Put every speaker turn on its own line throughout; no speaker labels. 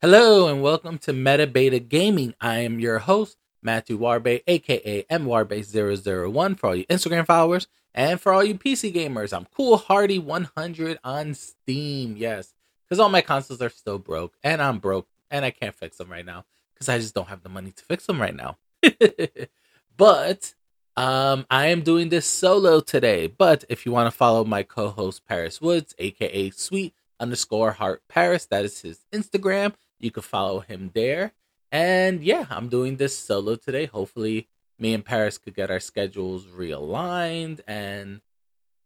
Hello and welcome to Meta Beta Gaming. I am your host, Matthew Warbe, aka MWarbe001 for all you Instagram followers and for all you PC gamers. I'm Cool Hardy 100 on Steam. Yes, because all my consoles are still broke and I'm broke and I can't fix them right now because I just don't have the money to fix them right now. but um, I am doing this solo today. But if you want to follow my co host, Paris Woods, aka Sweet underscore Heart Paris, that is his Instagram you can follow him there. And yeah, I'm doing this solo today. Hopefully, me and Paris could get our schedules realigned and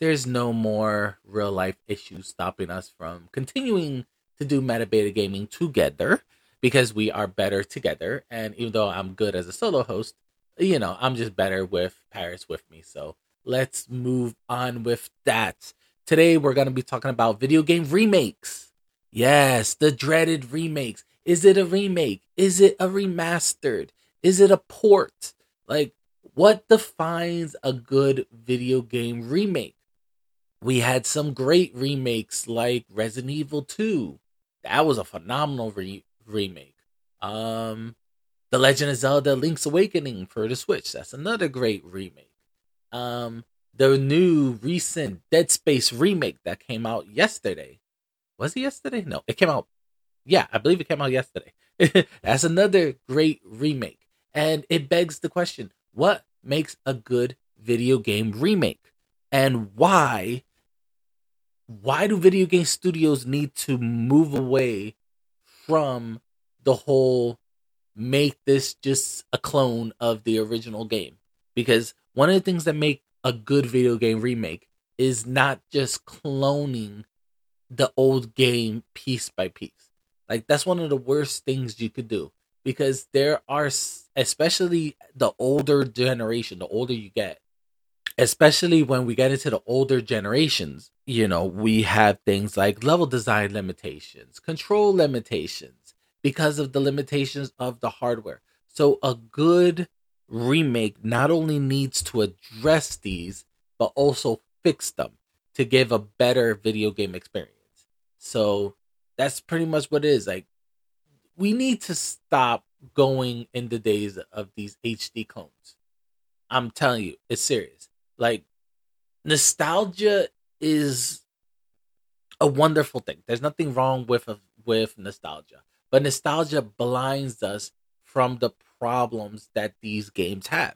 there's no more real life issues stopping us from continuing to do beta gaming together because we are better together. And even though I'm good as a solo host, you know, I'm just better with Paris with me. So let's move on with that. Today, we're going to be talking about video game remakes. Yes, the dreaded remakes. Is it a remake? Is it a remastered? Is it a port? Like, what defines a good video game remake? We had some great remakes like Resident Evil 2. That was a phenomenal re- remake. Um, The Legend of Zelda Link's Awakening for the Switch. That's another great remake. Um, the new recent Dead Space remake that came out yesterday was it yesterday? No, it came out. Yeah, I believe it came out yesterday. That's another great remake. And it begs the question what makes a good video game remake? And why? Why do video game studios need to move away from the whole make this just a clone of the original game? Because one of the things that make a good video game remake is not just cloning the old game piece by piece. Like that's one of the worst things you could do because there are especially the older generation, the older you get, especially when we get into the older generations, you know, we have things like level design limitations, control limitations because of the limitations of the hardware. So a good remake not only needs to address these but also fix them to give a better video game experience. So that's pretty much what it is. Like we need to stop going in the days of these HD clones. I'm telling you, it's serious. Like nostalgia is a wonderful thing. There's nothing wrong with with nostalgia, but nostalgia blinds us from the problems that these games have.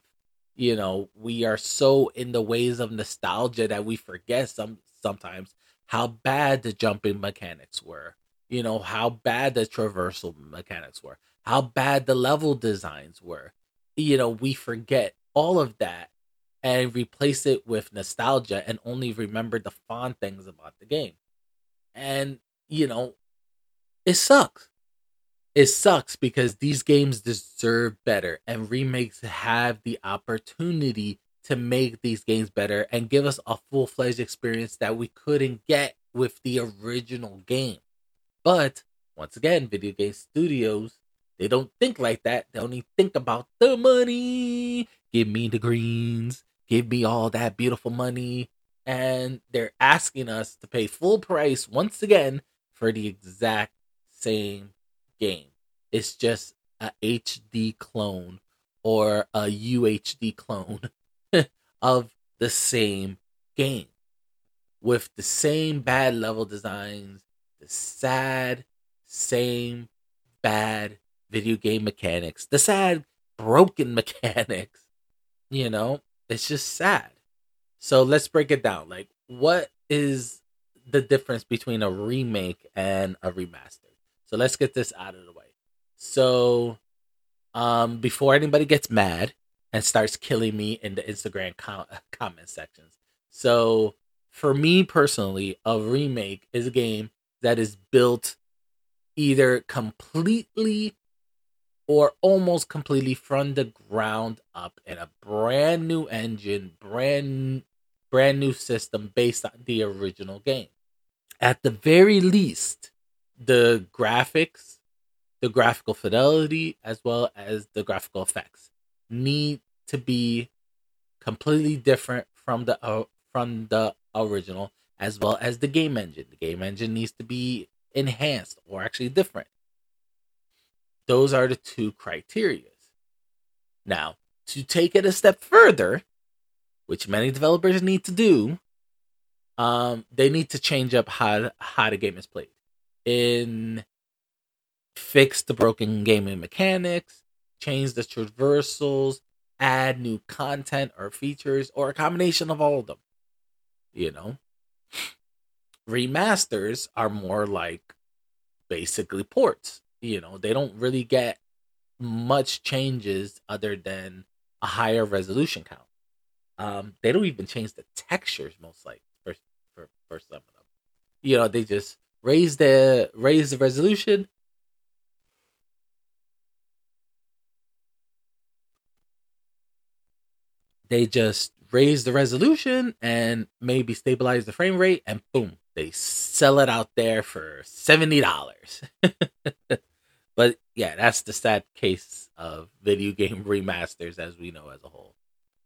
You know, we are so in the ways of nostalgia that we forget some sometimes how bad the jumping mechanics were, you know, how bad the traversal mechanics were, how bad the level designs were. You know, we forget all of that and replace it with nostalgia and only remember the fond things about the game. And, you know, it sucks. It sucks because these games deserve better and remakes have the opportunity to make these games better and give us a full fledged experience that we couldn't get with the original game. But once again, video game studios, they don't think like that. They only think about the money. Give me the greens. Give me all that beautiful money. And they're asking us to pay full price once again for the exact same game. It's just a HD clone or a UHD clone of the same game with the same bad level designs, the sad, same bad video game mechanics, the sad, broken mechanics. You know, it's just sad. So let's break it down. Like, what is the difference between a remake and a remaster? So let's get this out of the way. So, um, before anybody gets mad, and starts killing me in the Instagram com- comment sections. So, for me personally, a remake is a game that is built either completely or almost completely from the ground up in a brand new engine, brand brand new system based on the original game. At the very least, the graphics, the graphical fidelity, as well as the graphical effects need to be completely different from the uh, from the original as well as the game engine. The game engine needs to be enhanced or actually different. those are the two criteria. Now, to take it a step further, which many developers need to do, um, they need to change up how how the game is played. In fix the broken gaming mechanics, change the traversals, add new content or features, or a combination of all of them. You know, remasters are more like basically ports. You know, they don't really get much changes other than a higher resolution count. Um, they don't even change the textures most like for, for for some of them. You know, they just raise the raise the resolution. They just raise the resolution and maybe stabilize the frame rate, and boom, they sell it out there for seventy dollars. But yeah, that's the sad case of video game remasters as we know as a whole.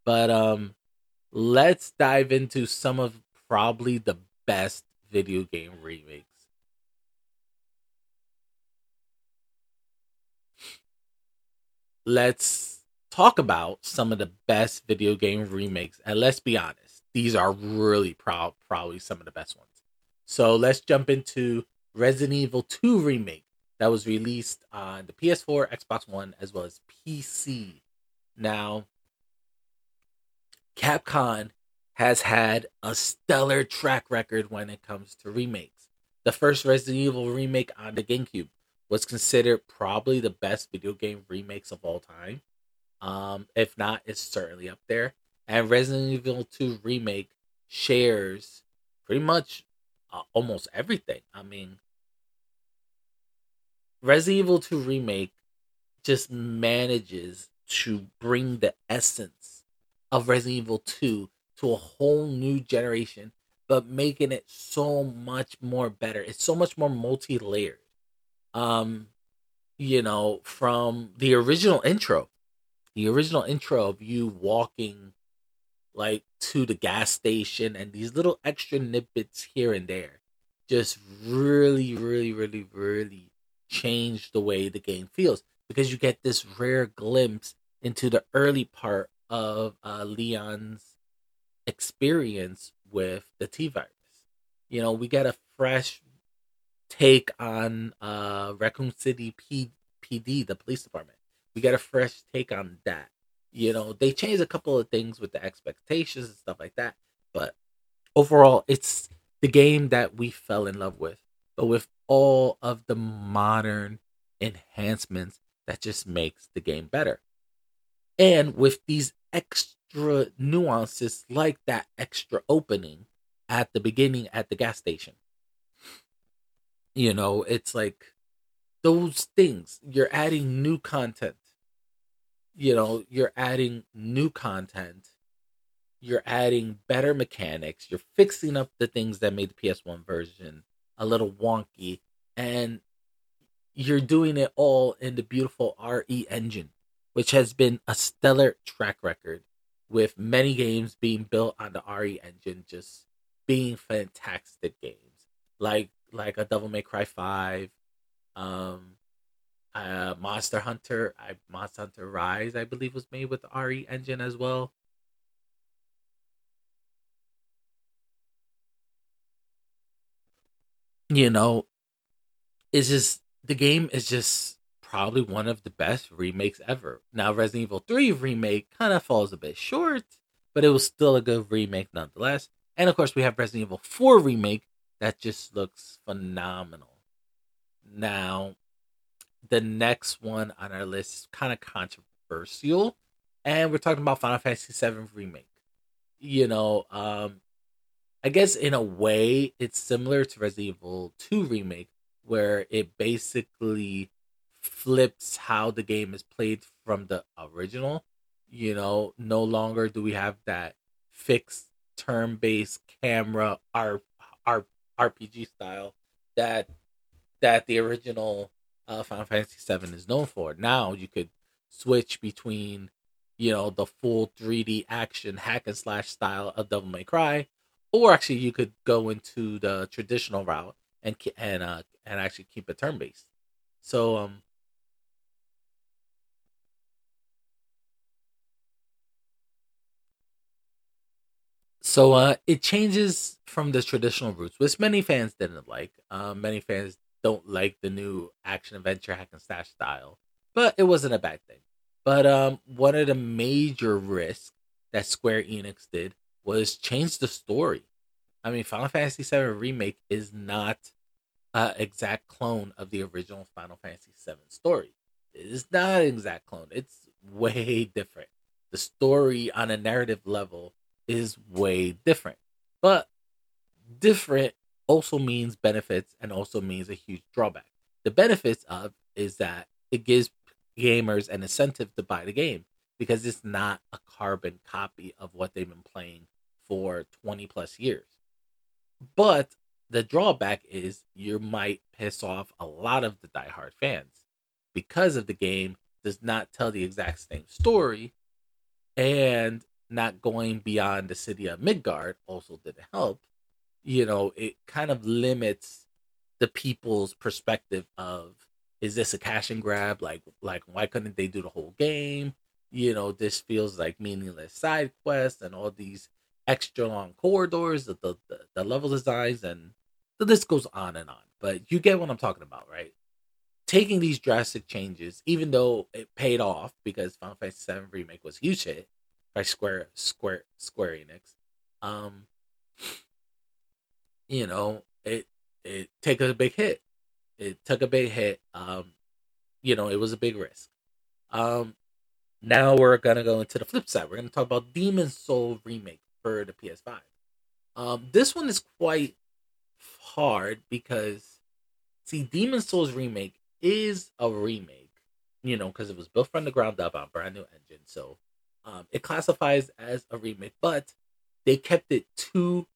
But um let's dive into some of probably the best video game remakes. Let's talk about some of the best video game remakes. And let's be honest, these are really proud probably some of the best ones. So let's jump into Resident Evil 2 remake that was released on the PS4, Xbox One, as well as PC. Now, Capcom has had a stellar track record when it comes to remakes. The first Resident Evil remake on the GameCube was considered probably the best video game remakes of all time. Um, if not, it's certainly up there. And Resident Evil 2 remake shares pretty much uh, almost everything. I mean, Resident Evil 2 Remake just manages to bring the essence of Resident Evil 2 to a whole new generation, but making it so much more better. It's so much more multi-layered. Um, you know, from the original intro, the original intro of you walking like to the gas station and these little extra snippets here and there just really, really, really, really change the way the game feels because you get this rare glimpse into the early part of uh, Leon's experience with the T virus. You know, we get a fresh take on uh, Raccoon City P- PD, the police department. We got a fresh take on that. You know, they changed a couple of things with the expectations and stuff like that, but overall, it's the game that we fell in love with but with all of the modern enhancements that just makes the game better. And with these extra nuances like that extra opening at the beginning at the gas station. You know, it's like those things. You're adding new content. You know, you're adding new content. You're adding better mechanics. You're fixing up the things that made the PS1 version a little wonky, and you're doing it all in the beautiful RE engine, which has been a stellar track record with many games being built on the RE engine, just being fantastic games like like a Devil May Cry Five, um, uh, Monster Hunter, I Monster Hunter Rise, I believe was made with the RE engine as well. you know, it's just the game is just probably one of the best remakes ever. Now, Resident Evil 3 remake kind of falls a bit short, but it was still a good remake nonetheless. And of course, we have Resident Evil 4 remake that just looks phenomenal. Now, the next one on our list is kind of controversial, and we're talking about Final Fantasy 7 remake. You know, um, I guess in a way it's similar to Resident Evil 2 remake where it basically flips how the game is played from the original. You know, no longer do we have that fixed turn-based camera R, R, RPG style that that the original uh, Final Fantasy VII is known for. Now you could switch between, you know, the full 3D action hack and slash style of Devil May Cry, or actually you could go into the traditional route and and uh, and actually keep it turn based. So um, So uh, it changes from the traditional roots, which many fans didn't like. Uh, many fans don't like the new action adventure hack and slash style, but it wasn't a bad thing. But um, one of the major risks that Square Enix did was change the story. I mean, Final Fantasy VII Remake is not an exact clone of the original Final Fantasy VII story. It is not an exact clone. It's way different. The story on a narrative level is way different. But different also means benefits and also means a huge drawback. The benefits of is that it gives gamers an incentive to buy the game because it's not a carbon copy of what they've been playing for 20 plus years. But the drawback is you might piss off a lot of the diehard fans because of the game does not tell the exact same story and not going beyond the city of Midgar also didn't help. You know, it kind of limits the people's perspective of is this a cash and grab? Like like why couldn't they do the whole game? You know, this feels like meaningless side quests and all these extra long corridors, the the, the level designs and the list goes on and on. But you get what I'm talking about, right? Taking these drastic changes, even though it paid off because Final Fantasy VII Remake was huge hit, by Square Square Square Enix. Um, you know, it it took a big hit. It took a big hit. Um, you know, it was a big risk. Um, now we're gonna go into the flip side. We're gonna talk about Demon Soul remake for the PS5. Um, this one is quite hard because see, Demon Souls remake is a remake, you know, because it was built from the ground up on brand new engine. So um, it classifies as a remake, but they kept it too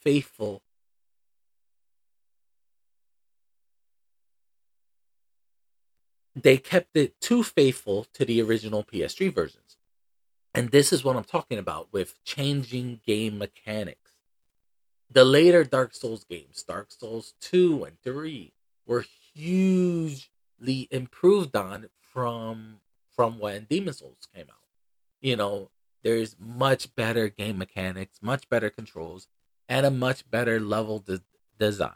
faithful. They kept it too faithful to the original PS3 versions. And this is what I'm talking about with changing game mechanics. The later Dark Souls games, Dark Souls 2 and 3, were hugely improved on from from when Demon Souls came out you know, there's much better game mechanics, much better controls, and a much better level de- design.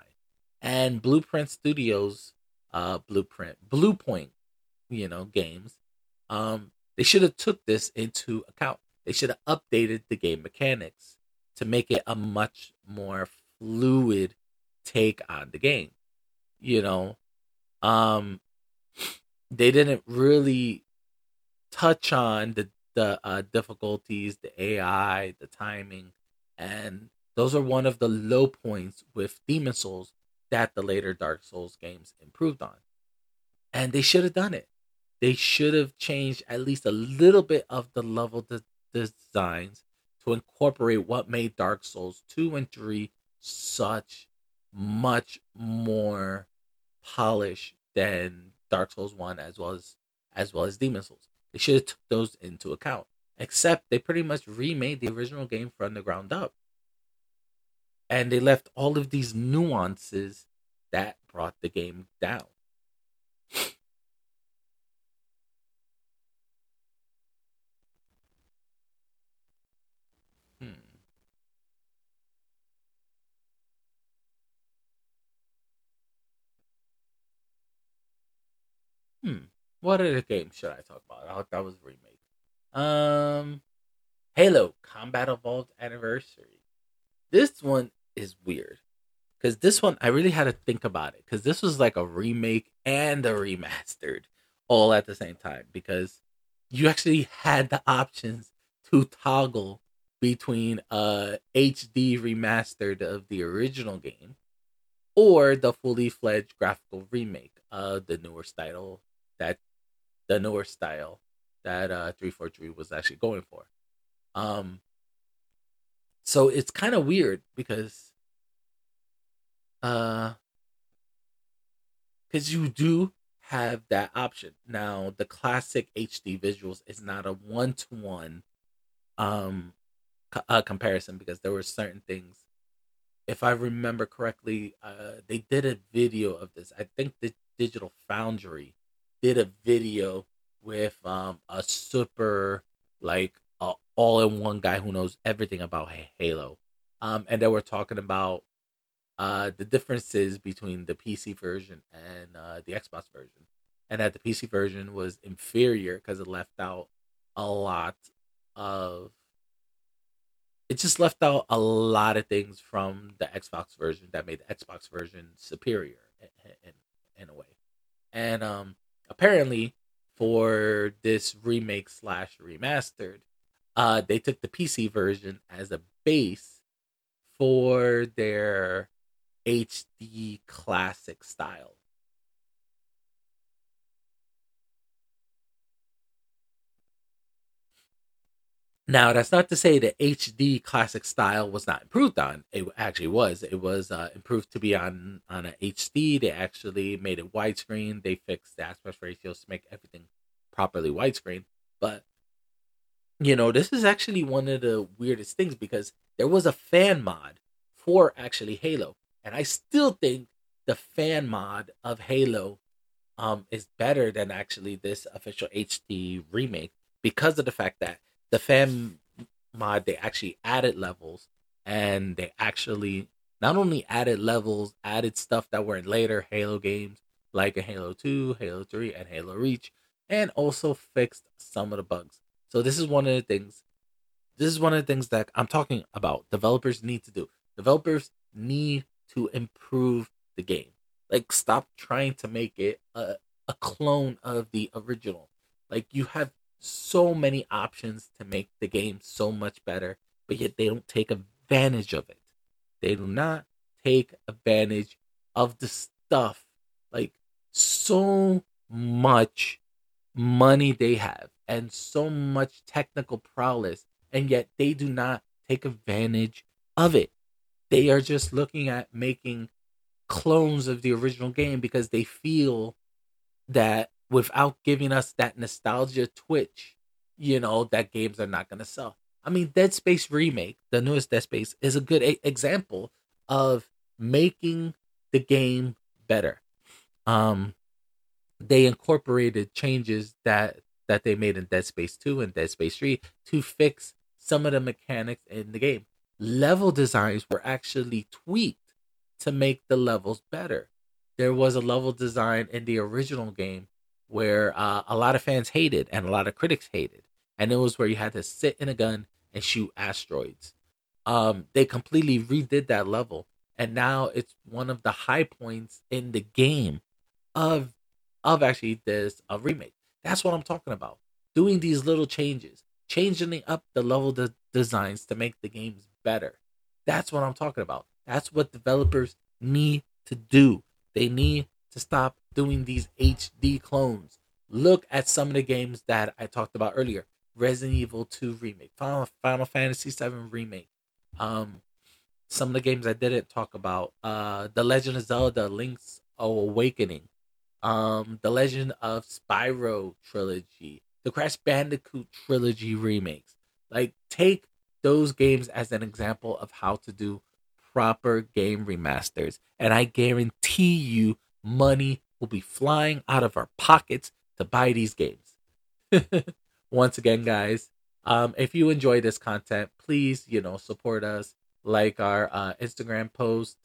And Blueprint Studios, uh, Blueprint, Bluepoint, you know, games, um, they should have took this into account. They should have updated the game mechanics to make it a much more fluid take on the game. You know, um, they didn't really touch on the the uh, difficulties, the AI, the timing, and those are one of the low points with Demon Souls that the later Dark Souls games improved on. And they should have done it. They should have changed at least a little bit of the level de- designs to incorporate what made Dark Souls 2 and 3 such much more polished than Dark Souls 1 as well as as well as Demon Souls. They should have took those into account. Except they pretty much remade the original game from the ground up. And they left all of these nuances that brought the game down. hmm. Hmm. What other game should I talk about? I thought that was remake. Um, Halo Combat Evolved Anniversary. This one is weird because this one I really had to think about it because this was like a remake and a remastered all at the same time because you actually had the options to toggle between a HD remastered of the original game or the fully fledged graphical remake of the newer style that the newer style that uh 343 was actually going for. Um so it's kind of weird because uh cuz you do have that option. Now, the classic HD visuals is not a one-to-one um uh, comparison because there were certain things if I remember correctly, uh, they did a video of this. I think the Digital Foundry did a video with um a super like all in one guy who knows everything about Halo Um, and they were talking about uh, the differences between the PC version and uh, the Xbox version, and that the PC version was inferior because it left out a lot of. It just left out a lot of things from the Xbox version that made the Xbox version superior in, in, in a way. And um, apparently, for this remake slash remastered, uh, they took the PC version as a base for their HD classic style. Now, that's not to say the HD classic style was not improved on. It actually was. It was uh, improved to be on on an HD. They actually made it widescreen. They fixed the aspect ratios to make everything properly widescreen. But you know, this is actually one of the weirdest things because there was a fan mod for actually Halo, and I still think the fan mod of Halo um is better than actually this official HD remake because of the fact that the fan mod they actually added levels and they actually not only added levels, added stuff that were in later Halo games like a Halo 2, Halo 3, and Halo Reach, and also fixed some of the bugs. So this is one of the things this is one of the things that I'm talking about. Developers need to do. Developers need to improve the game. Like stop trying to make it a, a clone of the original. Like you have so many options to make the game so much better, but yet they don't take advantage of it. They do not take advantage of the stuff. Like so much money they have and so much technical prowess, and yet they do not take advantage of it. They are just looking at making clones of the original game because they feel that without giving us that nostalgia twitch, you know, that games are not going to sell. I mean, Dead Space Remake, the newest Dead Space, is a good a- example of making the game better. Um, they incorporated changes that that they made in Dead Space 2 and Dead Space 3 to fix some of the mechanics in the game. Level designs were actually tweaked to make the levels better. There was a level design in the original game where uh, a lot of fans hated and a lot of critics hated, and it was where you had to sit in a gun and shoot asteroids. Um, they completely redid that level, and now it's one of the high points in the game of of actually this a remake. That's what I'm talking about. Doing these little changes, changing up the level de- designs to make the games better. That's what I'm talking about. That's what developers need to do. They need to stop doing these HD clones. Look at some of the games that I talked about earlier. Resident Evil 2 remake, Final, Final Fantasy 7 remake. Um, some of the games I didn't talk about. Uh, The Legend of Zelda: Link's Awakening. Um, The Legend of Spyro trilogy. The Crash Bandicoot trilogy remakes. Like, take those games as an example of how to do proper game remasters, and I guarantee you, money will be flying out of our pockets to buy these games. Once again, guys, um, if you enjoy this content, please, you know, support us, like our uh, Instagram post,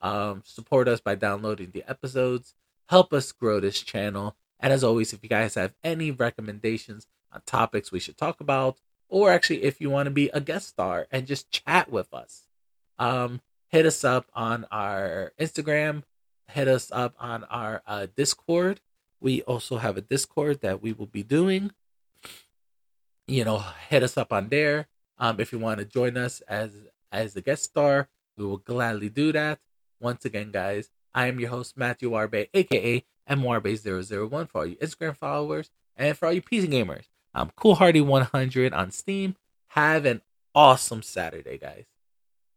um, support us by downloading the episodes, help us grow this channel. And as always, if you guys have any recommendations on topics we should talk about, or actually if you want to be a guest star and just chat with us, um, hit us up on our Instagram, hit us up on our uh, Discord. We also have a Discord that we will be doing. You know, hit us up on there. Um, if you want to join us as as a guest star, we will gladly do that. Once again, guys, I am your host Matthew Warbe, aka MWarbe001 for all you Instagram followers and for all you PC gamers. I'm Cool Hardy 100 on Steam. Have an awesome Saturday, guys.